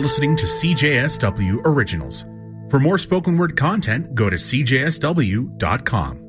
Listening to CJSW Originals. For more spoken word content, go to CJSW.com.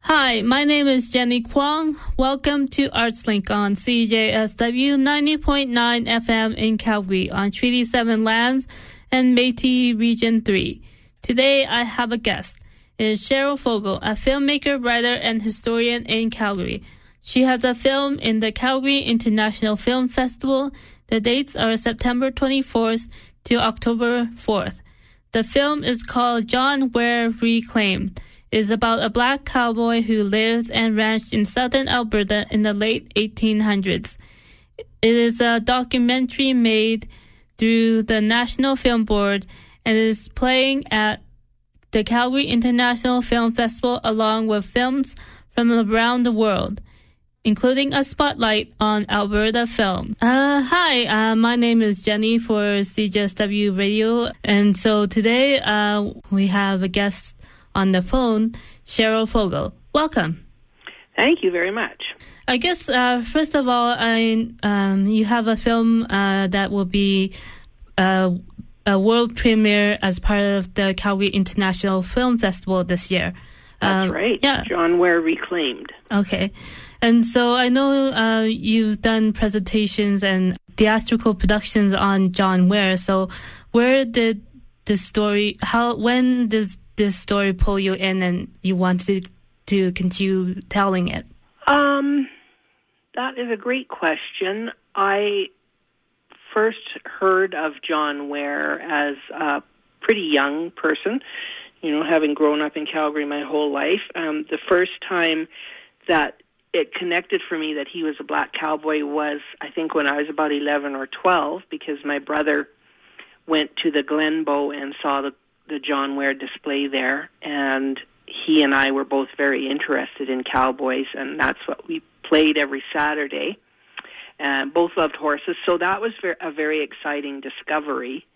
Hi, my name is Jenny Kwong. Welcome to ArtsLink on CJSW 90.9 FM in Calgary on Treaty 7 lands and Métis Region 3. Today I have a guest. It is Cheryl Foggo, a filmmaker, writer, and historian in Calgary. She has a film in the Calgary International Film Festival. The dates are September 24th to October 4th. The film is called John Ware Reclaimed. It is about a black cowboy who lived and ranched in southern Alberta in the late 1800s. It is a documentary made through the National Film Board and is playing at the Calgary International Film Festival along with films from around the world including a spotlight on Alberta film. Uh, hi, uh, my name is Jenny for CJSW Radio, and so today uh, we have a guest on the phone, Cheryl Foggo. Welcome. Thank you very much. I guess uh, first of all, I um, you have a film uh, that will be uh, a world premiere as part of the Calgary International Film Festival this year. That's right. Yeah. John Ware Reclaimed. Okay. And so I know uh, you've done presentations and theatrical productions on John Ware. So where did the story, how, when did this story pull you in and you wanted to continue telling it? Um, that is a great question. I first heard of John Ware as a pretty young person, you know, having grown up in Calgary my whole life. Um, the first time that it connected for me that he was a black cowboy was I think when I was about 11 or 12 because my brother went to the Glenbow and saw the the John Ware display there and he and I were both very interested in cowboys and that's what we played every Saturday. And both loved horses, so that was a very exciting discovery.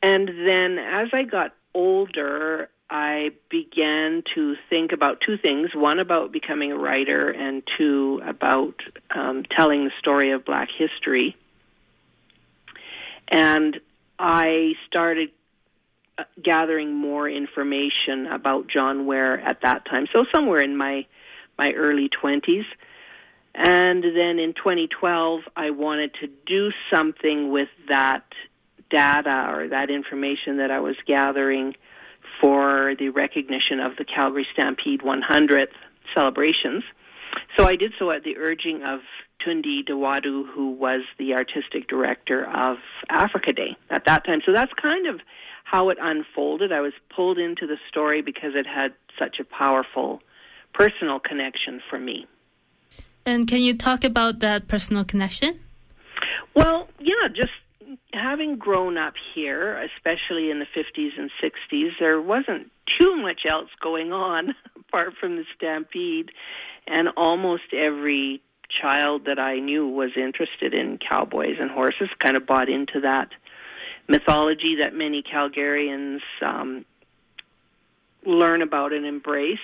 And then as I got older, I began to think about two things one about becoming a writer, and two about um, telling the story of black history. And I started uh, gathering more information about John Ware at that time, so somewhere in my, my early 20s. And then in 2012, I wanted to do something with that data or that information that I was gathering for the recognition of the Calgary Stampede 100th celebrations. So I did so at the urging of Tundi Dewadu, who was the artistic director of Africa Day at that time. So that's kind of how it unfolded. I was pulled into the story because it had such a powerful personal connection for me. And can you talk about that personal connection? Well, yeah, just having grown up here, especially in the 50s and 60s, there wasn't too much else going on apart from the stampede. And almost every child that I knew was interested in cowboys and horses, kind of bought into that mythology that many Calgarians um, learn about and embrace.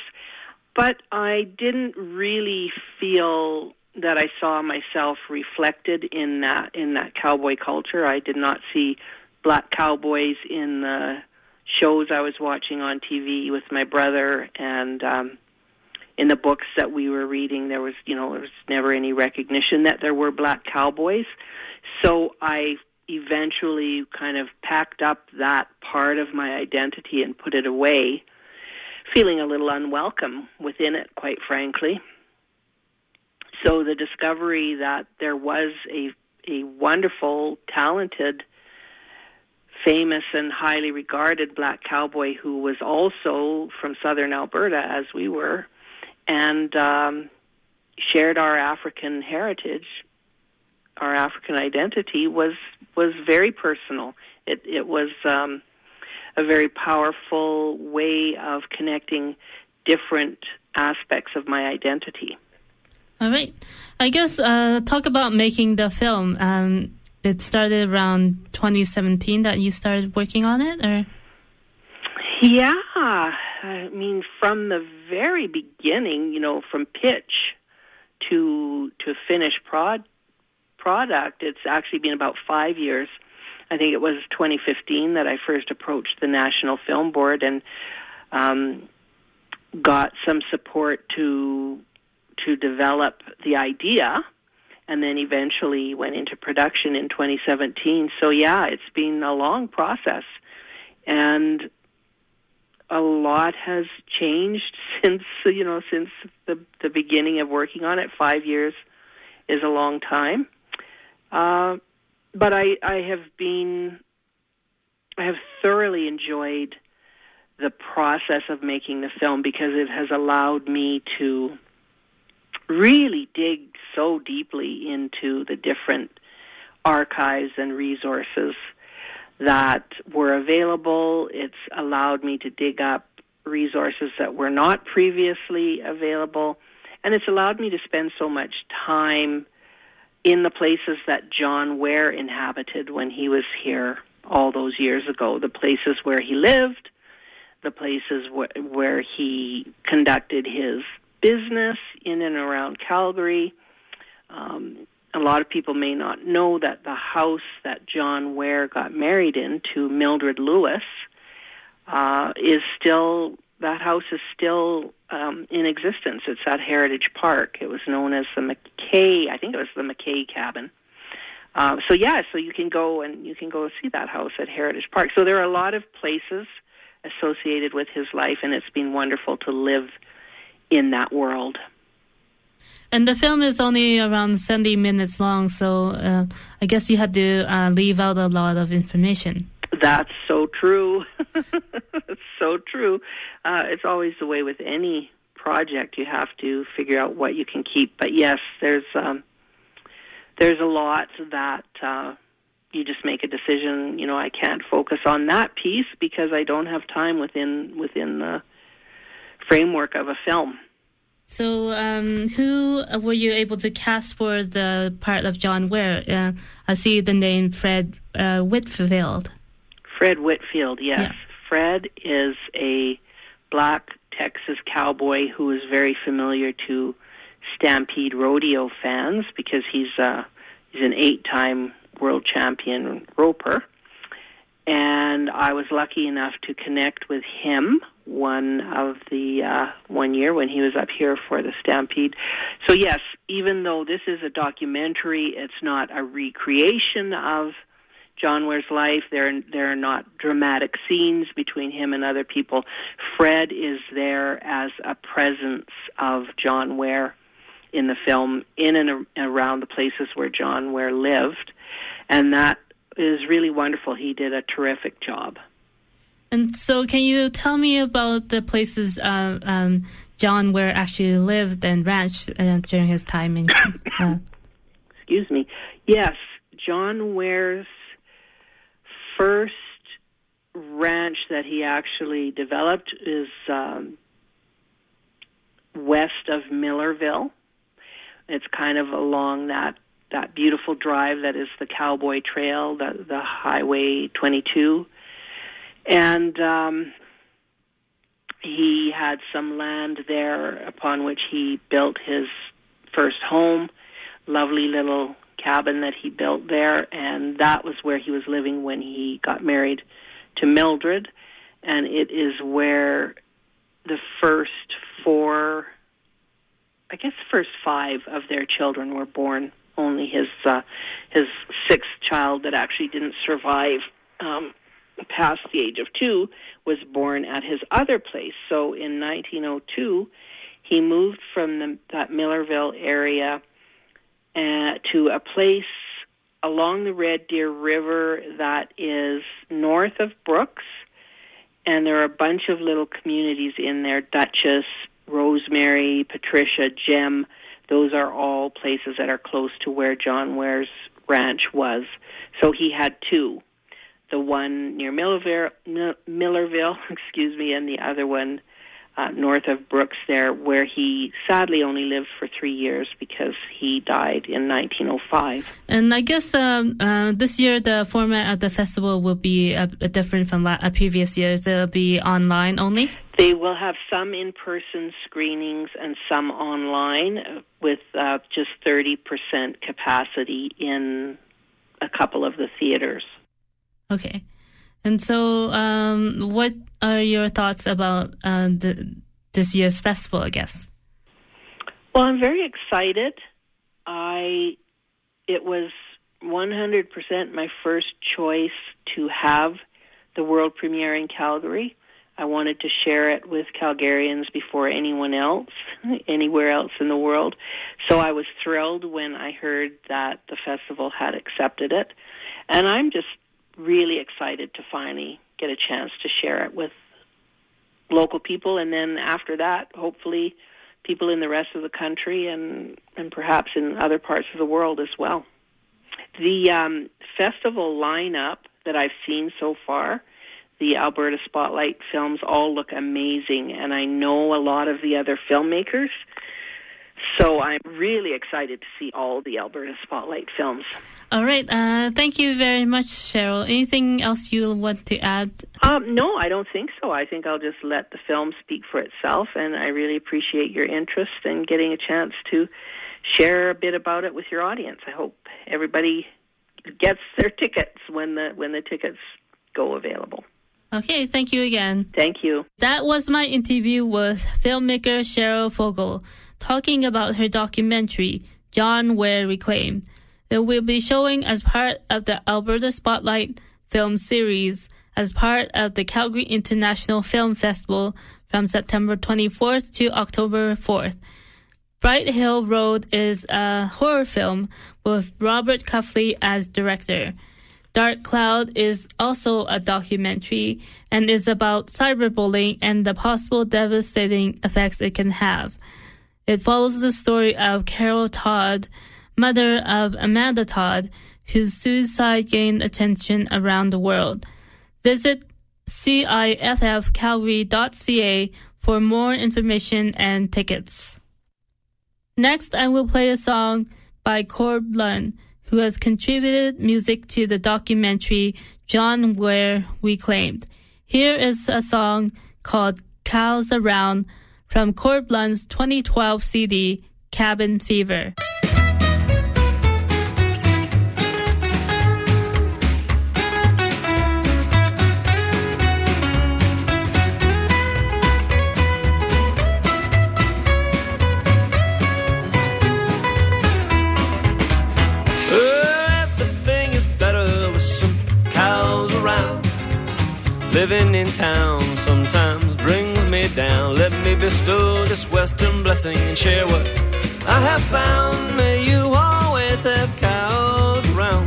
But I didn't really feel that I saw myself reflected in that in that cowboy culture. I did not see black cowboys in the shows I was watching on TV with my brother and um in the books that we were reading there was you know there was never any recognition that there were black cowboys. So I eventually kind of packed up that part of my identity and put it away, feeling a little unwelcome within it quite frankly so the discovery that there was a a wonderful, talented, famous, and highly regarded black cowboy who was also from southern Alberta, as we were, and um, shared our African heritage, our African identity was was very personal. It it was um, a very powerful way of connecting different aspects of my identity. All right. I guess uh, talk about making the film. Um, it started around 2017 that you started working on it, or? Yeah, I mean, from the very beginning, you know, from pitch to to finished prod product, it's actually been about five years. I think it was 2015 that I first approached the National Film Board and um, got some support to to develop the idea and then eventually went into production in 2017. So yeah, it's been a long process and a lot has changed since you know since the the beginning of working on it. 5 years is a long time. Uh, but I I have been I have thoroughly enjoyed the process of making the film because it has allowed me to really dig so deeply into the different archives and resources that were available. It's allowed me to dig up resources that were not previously available. And it's allowed me to spend so much time in the places that John Ware inhabited when he was here all those years ago, the places where he lived, the places wh- where he conducted his business in and around Calgary. Um, a lot of people may not know that the house that John Ware got married in to Mildred Lewis uh, is still that house is still um, in existence. It's at Heritage Park. It was known as the McKay. I think it was the McKay cabin. Uh, so yeah, so you can go and you can go see that house at Heritage Park. So there are a lot of places associated with his life, and it's been wonderful to live in that world. And the film is only around 70 minutes long, so uh, I guess you had to uh, leave out a lot of information. That's so true. so true. Uh, it's always the way with any project. You have to figure out what you can keep. But yes, there's um, there's a lot that uh, you just make a decision. You know, I can't focus on that piece because I don't have time within within the framework of a film. So, um, who were you able to cast for the part of John Ware? Uh, I see the name Fred uh, Whitfield. Fred Whitfield, yes. Yeah. Fred is a black Texas cowboy who is very familiar to Stampede rodeo fans because he's uh, he's an eight-time world champion roper. And I was lucky enough to connect with him one of the uh, one year when he was up here for the Stampede. So yes, even though this is a documentary, it's not a recreation of John Ware's life. There there are not dramatic scenes between him and other people. Fred is there as a presence of John Ware in the film, in and around the places where John Ware lived, and that is really wonderful. He did a terrific job. And so, can you tell me about the places uh, um, John Ware actually lived and ranched uh, during his time in? Uh... Excuse me. Yes, John Ware's first ranch that he actually developed is um, west of Millerville. It's kind of along that that beautiful drive that is the Cowboy Trail, the the Highway 22 and um, he had some land there upon which he built his first home, lovely little cabin that he built there, and that was where he was living when he got married to Mildred, and it is where the first four, I guess, first five of their children were born. Only his uh, his sixth child that actually didn't survive um, past the age of two, was born at his other place. So in 1902, he moved from the, that Millerville area uh, to a place along the Red Deer River that is north of Brooks. And there are a bunch of little communities in there Duchess, Rosemary, Patricia, Gem. Those are all places that are close to where John Ware's ranch was. So he had two the one near Millerville, Millerville, excuse me, and the other one uh, north of Brooks there, where he sadly only lived for three years because he died in 1905. And I guess um, uh, this year the format of the festival will be uh, different from la- uh, previous years. It'll be online only. They will have some in-person screenings and some online, uh, with uh, just 30% capacity in a couple of the theaters. Okay. And so, um, what are your thoughts about uh, the, this year's festival, I guess? Well, I'm very excited. I it was 100% my first choice to have the world premiere in Calgary. I wanted to share it with Calgarians before anyone else, anywhere else in the world. So I was thrilled when I heard that the festival had accepted it. And I'm just really excited to finally get a chance to share it with local people. And then after that, hopefully, people in the rest of the country and, and perhaps in other parts of the world as well. The um, festival lineup that I've seen so far the Alberta Spotlight films all look amazing, and I know a lot of the other filmmakers. So I'm really excited to see all the Alberta Spotlight films. All right. Uh, thank you very much, Cheryl. Anything else you want to add? Um, no, I don't think so. I think I'll just let the film speak for itself, and I really appreciate your interest in getting a chance to share a bit about it with your audience. I hope everybody gets their tickets when the when the tickets go available. Okay, thank you again. Thank you. That was my interview with filmmaker Cheryl Foggo talking about her documentary, John Ware Reclaimed. It will be showing as part of the Alberta Spotlight film series as part of the Calgary International Film Festival from September 24th to October 4th. Bright Hill Road is a horror film with Robert Cuffley as director. Dark Cloud is also a documentary and is about cyberbullying and the possible devastating effects it can have. It follows the story of Carol Todd, mother of Amanda Todd, whose suicide gained attention around the world. Visit ciffcalgary.ca for more information and tickets. Next, I will play a song by Corb Lund who has contributed music to the documentary John Ware Reclaimed. Here is a song called Cows Around from Corb Lund's 2012 CD, Cabin Fever. Bestow this Western blessing and share what I have found. May you always have cows around.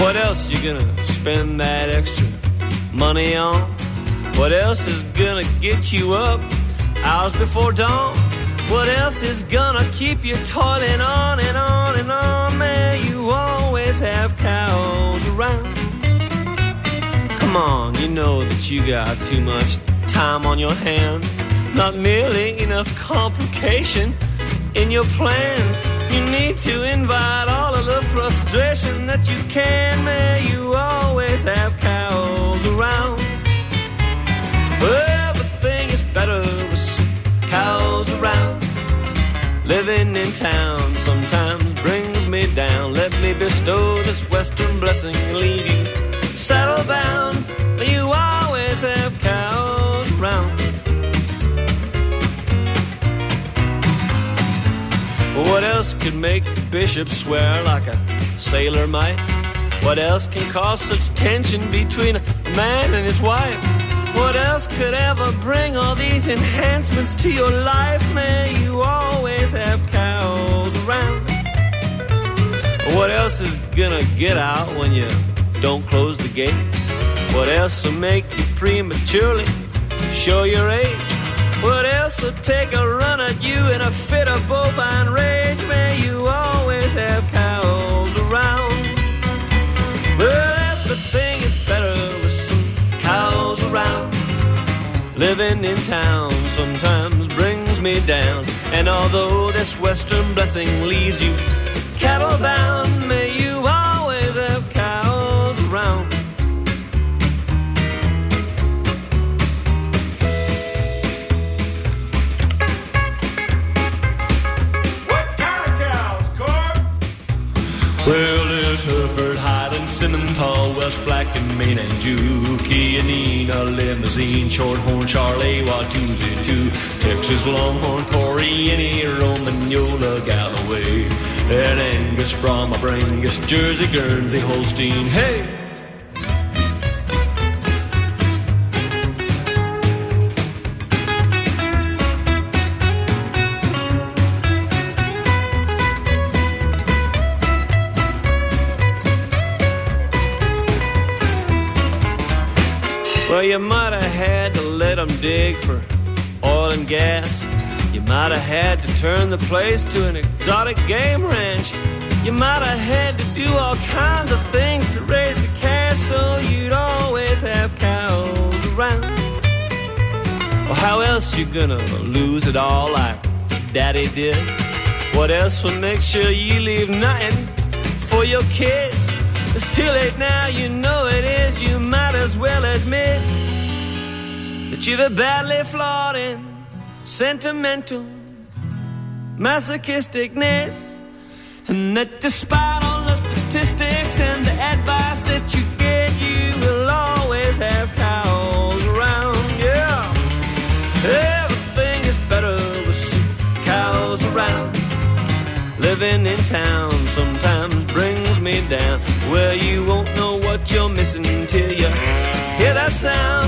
What else you gonna spend that extra money on? What else is gonna get you up hours before dawn? What else is gonna keep you toiling on Come on, you know that you got too much time on your hands. Not nearly enough complication in your plans. You need to invite all of the frustration that you can. May you always have cows around. Everything is better with cows around. Living in town sometimes brings me down. Let me bestow this western blessing leave you saddle bound. You always have cows around. What else could make the bishop swear like a sailor might? What else can cause such tension between a man and his wife? What else could ever bring all these enhancements to your life? May you always have cows around. What else is gonna get out when you don't close the gate? What else will make you prematurely show your age? What else will take a run at you in a fit of bovine rage? May you always have cows around. Well, everything is better with some cows around. Living in town sometimes brings me down. And although this western blessing leaves you cattle bound, Rogers, Hereford, Highland, Simmental, Welsh Black, and Maine-Anjou. Nina, Limousin, Shorthorn, Charolais, Watusi, too. Texas Longhorn, Corey, any Roman, Yola, Galloway. And Angus, Brahma, Brangus, Jersey, Guernsey, Holstein, hey! Them dig for oil and gas. You might have had to turn the place to an exotic game ranch. You might have had to do all kinds of things to raise the cash so you'd always have cows around. Well, how else you gonna lose it all like Daddy did? What else will make sure you leave nothing for your kids? It's too late now, you know it is. You might as well admit a badly flawed sentimental masochisticness. And that despite all the statistics and the advice that you get, you will always have cows around. Yeah. Everything is better with cows around. Living in town sometimes brings me down where you won't know what you're missing till you hear that sound.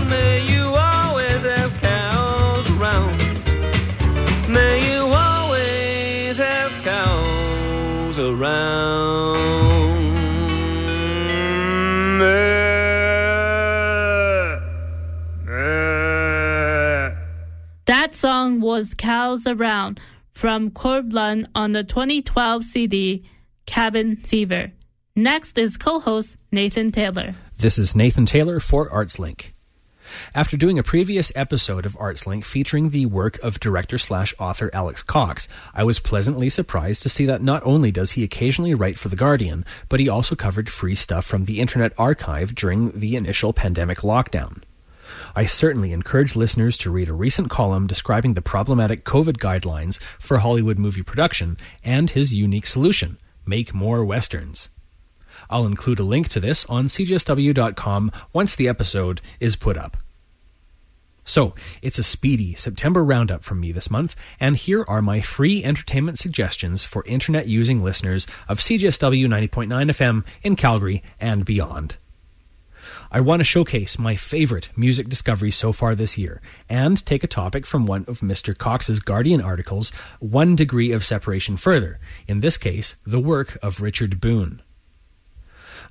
That song was Cows Around from Corb Lund on the 2012 CD Cabin Fever. Next is co-host Nathan Taylor. This is Nathan Taylor for ArtsLink. After doing a previous episode of ArtsLink featuring the work of director slash author Alex Cox, I was pleasantly surprised to see that not only does he occasionally write for The Guardian, but he also covered free stuff from the Internet Archive during the initial pandemic lockdown. I certainly encourage listeners to read a recent column describing the problematic COVID guidelines for Hollywood movie production and his unique solution make more westerns. I'll include a link to this on cjsw.com once the episode is put up. So, it's a speedy September roundup from me this month, and here are my free entertainment suggestions for internet using listeners of CJSW 90.9 FM in Calgary and beyond. I want to showcase my favorite music discovery so far this year and take a topic from one of Mr. Cox's Guardian articles, one degree of separation further, in this case, the work of Richard Boone.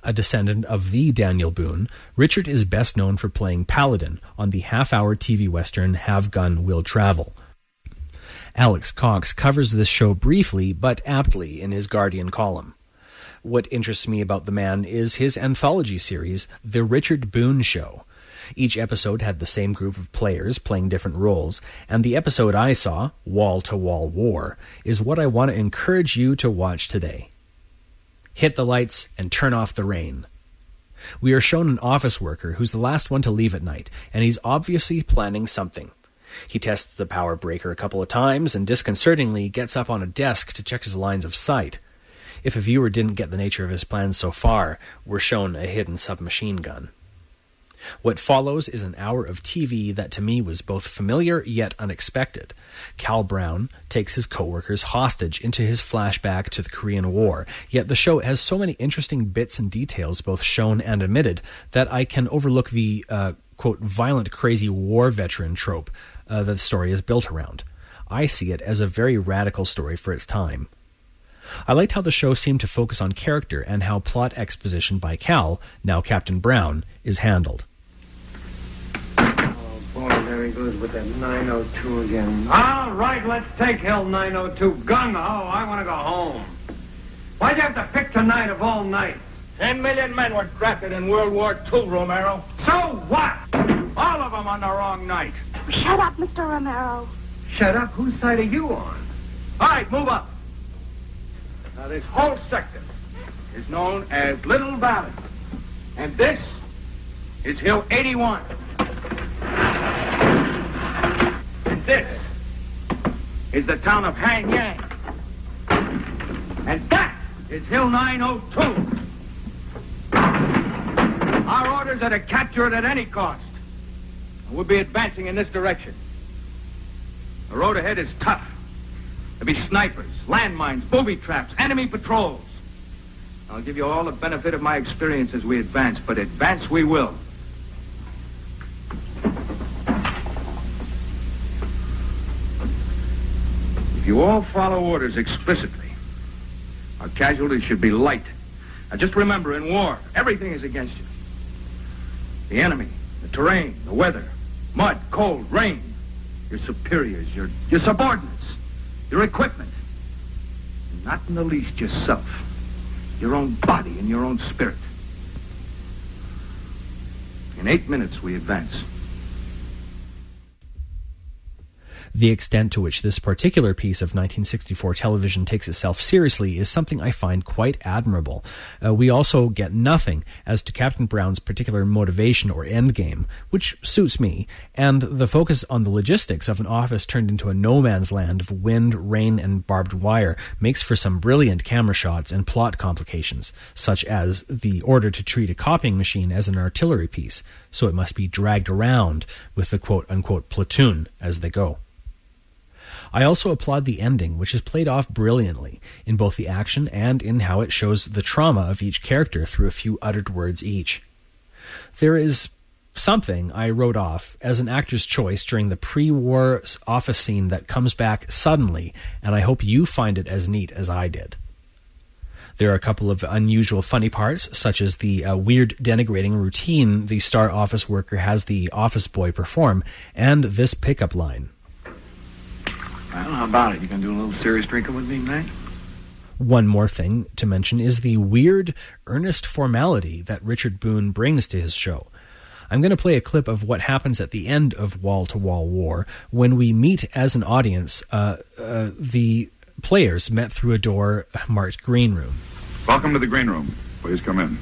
A descendant of the Daniel Boone, Richard is best known for playing Paladin on the half hour TV western Have Gun Will Travel. Alex Cox covers this show briefly but aptly in his Guardian column. What interests me about the man is his anthology series, The Richard Boone Show. Each episode had the same group of players playing different roles, and the episode I saw, Wall to Wall War, is what I want to encourage you to watch today. Hit the lights and turn off the rain. We are shown an office worker who's the last one to leave at night, and he's obviously planning something. He tests the power breaker a couple of times and disconcertingly gets up on a desk to check his lines of sight. If a viewer didn't get the nature of his plans so far, we're shown a hidden submachine gun. What follows is an hour of TV that to me was both familiar yet unexpected. Cal Brown takes his coworkers hostage into his flashback to the Korean War, yet the show has so many interesting bits and details, both shown and omitted, that I can overlook the, uh, quote, violent, crazy war veteran trope uh, that the story is built around. I see it as a very radical story for its time. I liked how the show seemed to focus on character and how plot exposition by Cal, now Captain Brown, is handled. Oh, boy, there he goes with that 902 again. All right, let's take Hill 902. Gun ho, I want to go home. Why'd you have to pick tonight of all nights? Ten million men were drafted in World War II, Romero. So what? All of them on the wrong night. Shut up, Mr. Romero. Shut up. Whose side are you on? All right, move up. Now, this whole sector is known as Little Valley. And this is Hill 81. And this is the town of Han Yang. And that is Hill 902. Our orders are to capture it at any cost. And we'll be advancing in this direction. The road ahead is tough. There'll be snipers, landmines, booby traps, enemy patrols. I'll give you all the benefit of my experience as we advance, but advance we will. If you all follow orders explicitly, our casualties should be light. Now just remember, in war, everything is against you. The enemy, the terrain, the weather, mud, cold, rain, your superiors, your, your subordinates, your equipment, and not in the least yourself, your own body and your own spirit. In eight minutes, we advance. The extent to which this particular piece of 1964 television takes itself seriously is something I find quite admirable. Uh, we also get nothing as to Captain Brown's particular motivation or endgame, which suits me, and the focus on the logistics of an office turned into a no man's land of wind, rain, and barbed wire makes for some brilliant camera shots and plot complications, such as the order to treat a copying machine as an artillery piece, so it must be dragged around with the quote unquote platoon as they go. I also applaud the ending, which is played off brilliantly in both the action and in how it shows the trauma of each character through a few uttered words each. There is something I wrote off as an actor's choice during the pre war office scene that comes back suddenly, and I hope you find it as neat as I did. There are a couple of unusual funny parts, such as the uh, weird denigrating routine the star office worker has the office boy perform, and this pickup line. Well, how about it? You gonna do a little serious drinking with me tonight? One more thing to mention is the weird, earnest formality that Richard Boone brings to his show. I'm going to play a clip of what happens at the end of Wall to Wall War when we meet as an audience uh, uh, the players met through a door marked Green Room. Welcome to the Green Room. Please come in.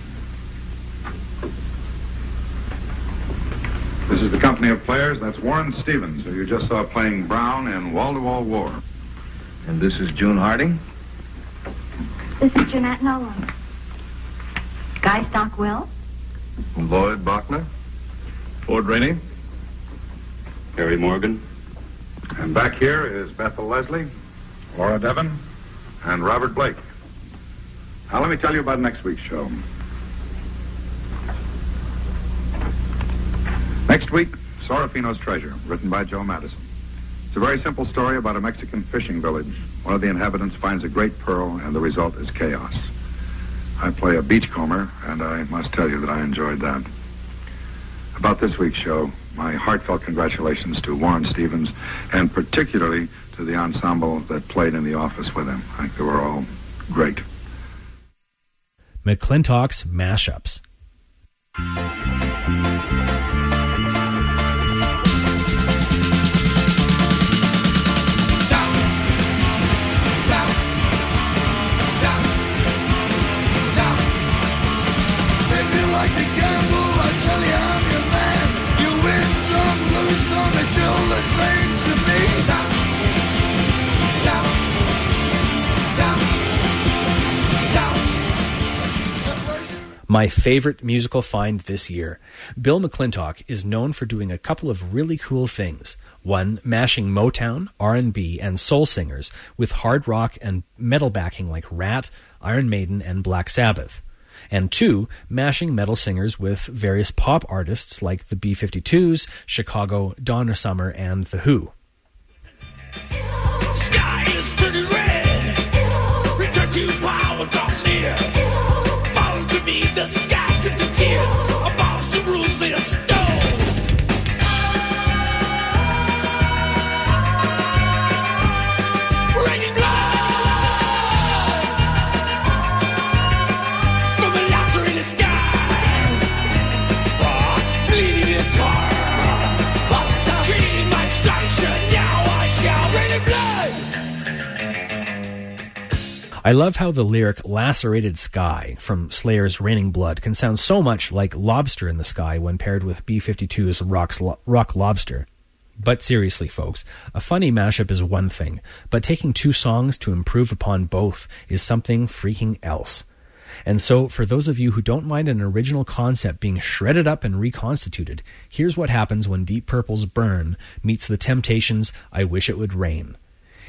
This is the company of players. That's Warren Stevens, who you just saw playing Brown in Wall to Wall War. And this is June Harding. This is Jeanette Nolan. Guy Stockwell. Lloyd Bochner. Ford Rainey. Harry Morgan. And back here is Bethel Leslie, Laura Devon, and Robert Blake. Now, let me tell you about next week's show. Next week, Sorrentino's Treasure, written by Joe Madison. It's a very simple story about a Mexican fishing village. One of the inhabitants finds a great pearl, and the result is chaos. I play a beachcomber, and I must tell you that I enjoyed that. About this week's show, my heartfelt congratulations to Warren Stevens, and particularly to the ensemble that played in the office with him. I think they were all great. McClintock's Mashups. My favorite musical find this year. Bill McClintock is known for doing a couple of really cool things. One, mashing Motown, R&B, and soul singers with hard rock and metal backing like Ratt, Iron Maiden, and Black Sabbath. And two, mashing metal singers with various pop artists like the B-52s, Chicago, Donna Summer, and The Who. Sky is turning red. Return to I love how the lyric Lacerated Sky from Slayer's Raining Blood can sound so much like Lobster in the Sky when paired with B 52's Rock's Lo- Rock Lobster. But seriously, folks, a funny mashup is one thing, but taking two songs to improve upon both is something freaking else. And so, for those of you who don't mind an original concept being shredded up and reconstituted, here's what happens when Deep Purple's Burn meets the Temptations' I Wish It Would Rain.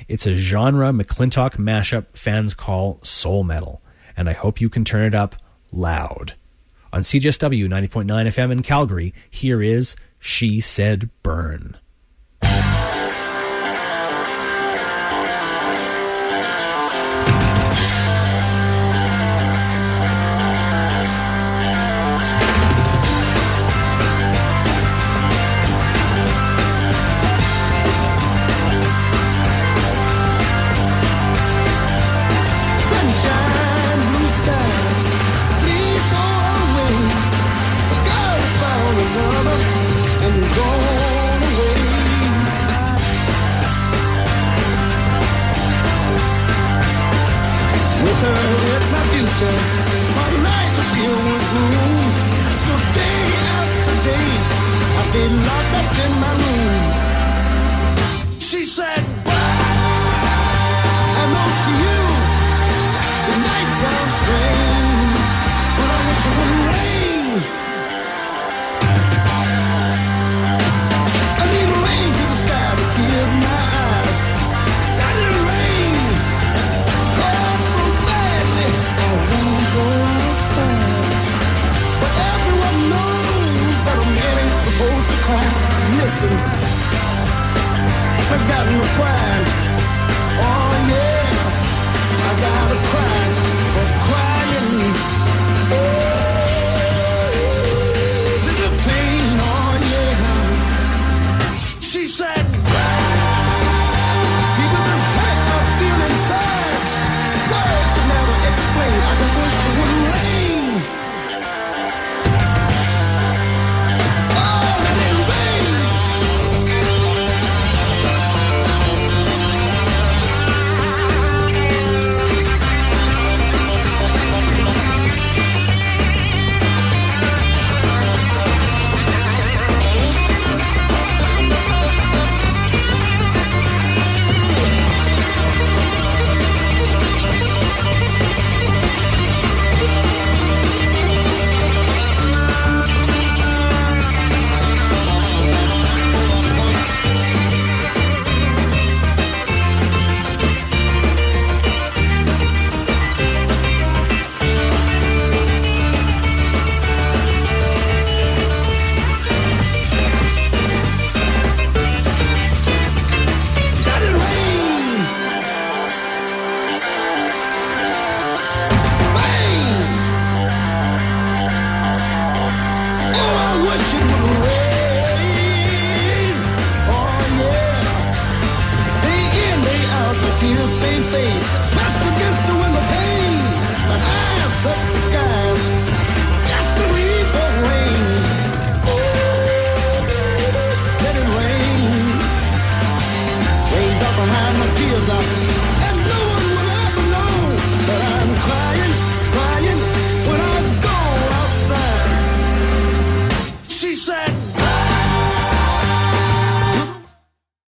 It's a genre McClintock mashup fans call soul metal, and I hope you can turn it up loud. On CJSW 90.9 FM in Calgary, here is She Said Burn. My. My life is filled with gloom. So day after day, I stay locked up in my room. She said, I got no pride. Oh yeah. I gotta cry